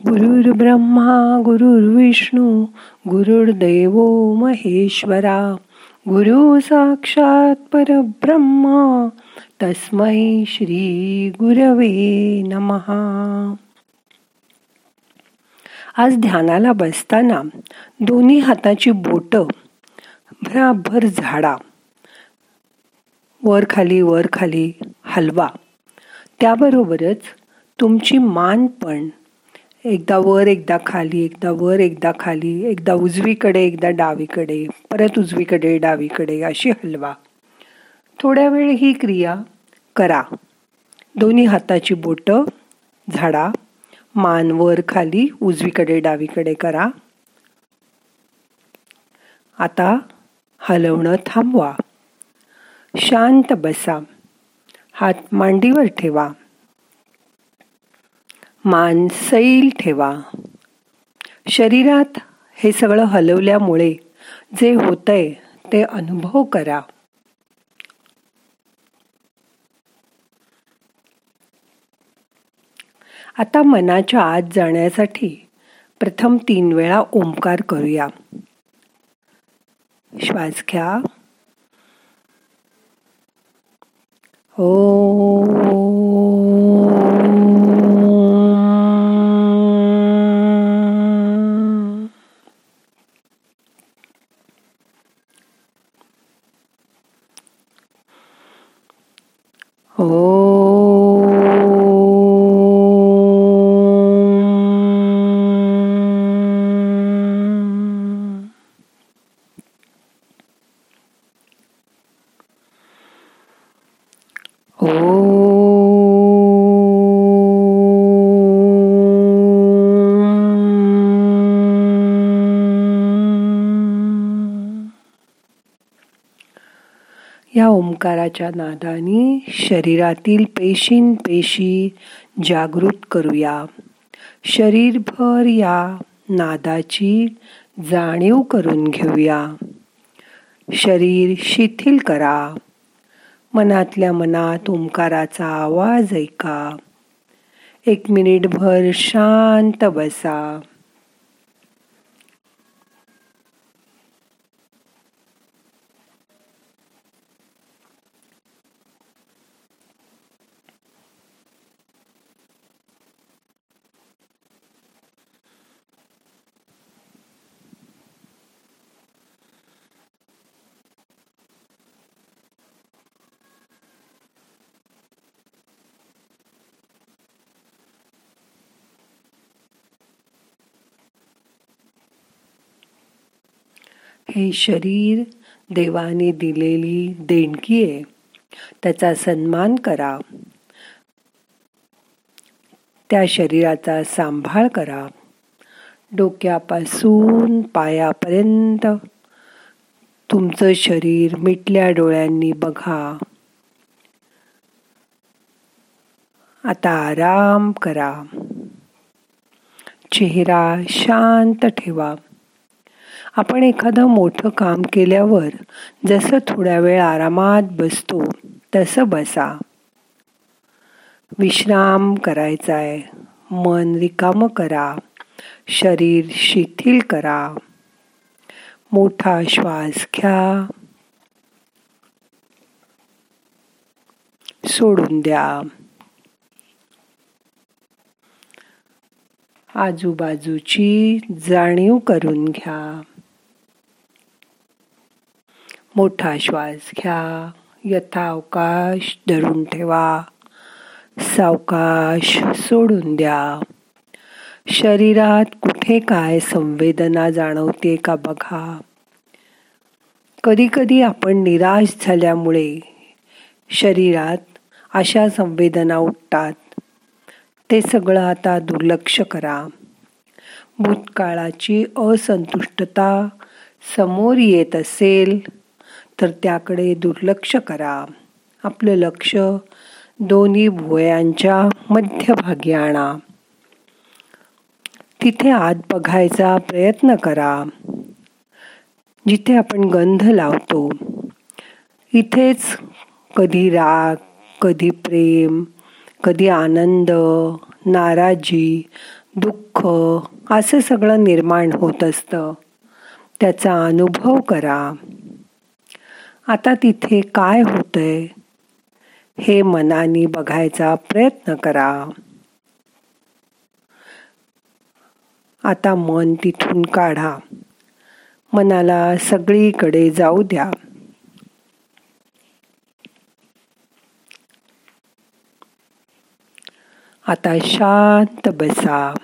गुरुर् ब्रह्मा गुरुर्विष्णू गुरुर्देव महेश्वरा गुरु साक्षात परब्रह्मा तस्मै श्री गुरवे नमहा आज ध्यानाला बसताना दोन्ही हाताची बोट भराभर झाडा वर खाली वर खाली हलवा. त्याबरोबरच तुमची मान पण एकदा वर एकदा खाली एकदा वर एकदा खाली एकदा उजवीकडे एकदा डावीकडे परत उजवीकडे डावीकडे अशी हलवा. थोड्या वेळ ही क्रिया करा. दोन्ही हाताची बोटं झाडा. मान वर खाली उजवीकडे डावीकडे करा. आता हलवणं थांबवा. शांत बसा. हात मांडीवर ठेवा. मान सैल ठेवा. शरीरात हे सगळं हलवल्यामुळे जे होतंय ते अनुभव करा. आता मनाच्या आत जाण्यासाठी प्रथम तीन वेळा ओंकार करूया. श्वास घ्या. ओ या ओंकाराच्या नादाने शरीरातील पेशीन पेशी जागृत करूया. शरीरभर या नादाची जाणीव करून घेऊया. शरीर शिथिल करा. मनातल्या मनात ओंकाराचा आवाज ऐका. एक मिनिटभर शांत बसा. हे शरीर देवाने दिलेली देणगी आहे. त्याचा सन्मान करा. त्या शरीराचा सांभाळ करा. डोक्यापासून पायापर्यंत तुमचं शरीर मिटल्या डोळ्यांनी बघा. आता आराम करा. चेहरा शांत ठेवा. आपण एखादं मोठं काम केल्यावर जसं थोड्या वेळ आरामात बसतो तसं बसा. विश्राम करायचा आहे मन रिकामं करा. शरीर शिथिल करा. मोठा श्वास घ्या. सोडून द्या. आजूबाजूची जाणीव करून घ्या. मोठा श्वास घ्या. यथावकाश धरून ठेवा. सावकाश सोडून द्या. शरीरात कुठे काय संवेदना जाणवते का बघा. कधीकधी आपण निराश झाल्यामुळे शरीरात अशा संवेदना उठतात. ते सगळं आता दुर्लक्ष करा. भूतकाळाची असंतुष्टता समोर येत असेल तर त्याकडे दुर्लक्ष करा. आपलं लक्ष दोन्ही भुवयांच्या मध्यभागी आणा. तिथे आत बघायचा प्रयत्न करा. जिथे आपण गंध लावतो इथेच कधी राग कधी प्रेम कधी आनंद नाराजी दुःख असं सगळं निर्माण होत असतं. त्याचा अनुभव करा. आता तिथे काय होतंय? हे मनाने बघायचा प्रयत्न करा. आता मन तिथून काढा. मनाला सगळीकडे जाऊ द्या. आता शांत बसा.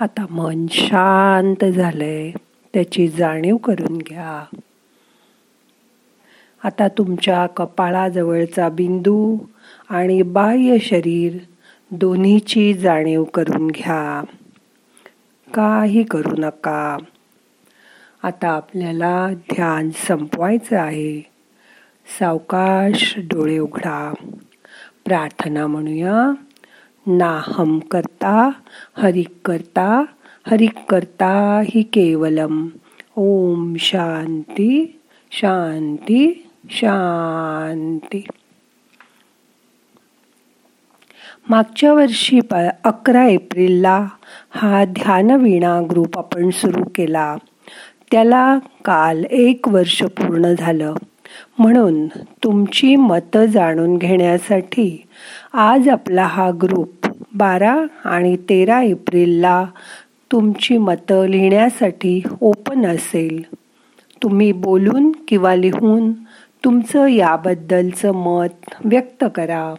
आता मन शांत झालंय. त्याची जाणीव करून घ्या. आता तुमच्या कपाळाजवळचा बिंदू आणि बाह्य शरीर दोन्हीची जाणीव करून घ्या. काही करू नका. आता आपल्याला ध्यान संपवायचं आहे. सावकाश डोळे उघडा. प्रार्थना म्हणूया. नाहम करता हरिक करता हरिक करता हि केवलम। ओम शांती शांती शांती। मागच्या वर्षी प अकरा एप्रिलला हा ध्यानवीणा ग्रुप आपण सुरू केला. त्याला काल एक वर्ष पूर्ण झालं. म्हणून तुमची मतं जाणून घेण्यासाठी आज आपला हा ग्रुप बारा आणि तेरा एप्रिलला तुमची मतं लिहिण्यासाठी ओपन असेल. तुम्ही बोलून किंवा लिहून तुमचं याबद्दलचं मत व्यक्त करा.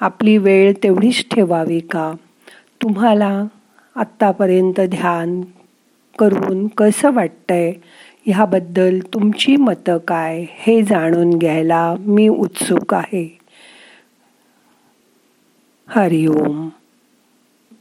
आपली वेळ तेवढीच ठेवावी का? तुम्हाला आत्तापर्यंत ध्यान करून कसं वाटतंय? ह्याबद्दल तुमची मतं काय हे जाणून घ्यायला मी उत्सुक आहे. हरिओम.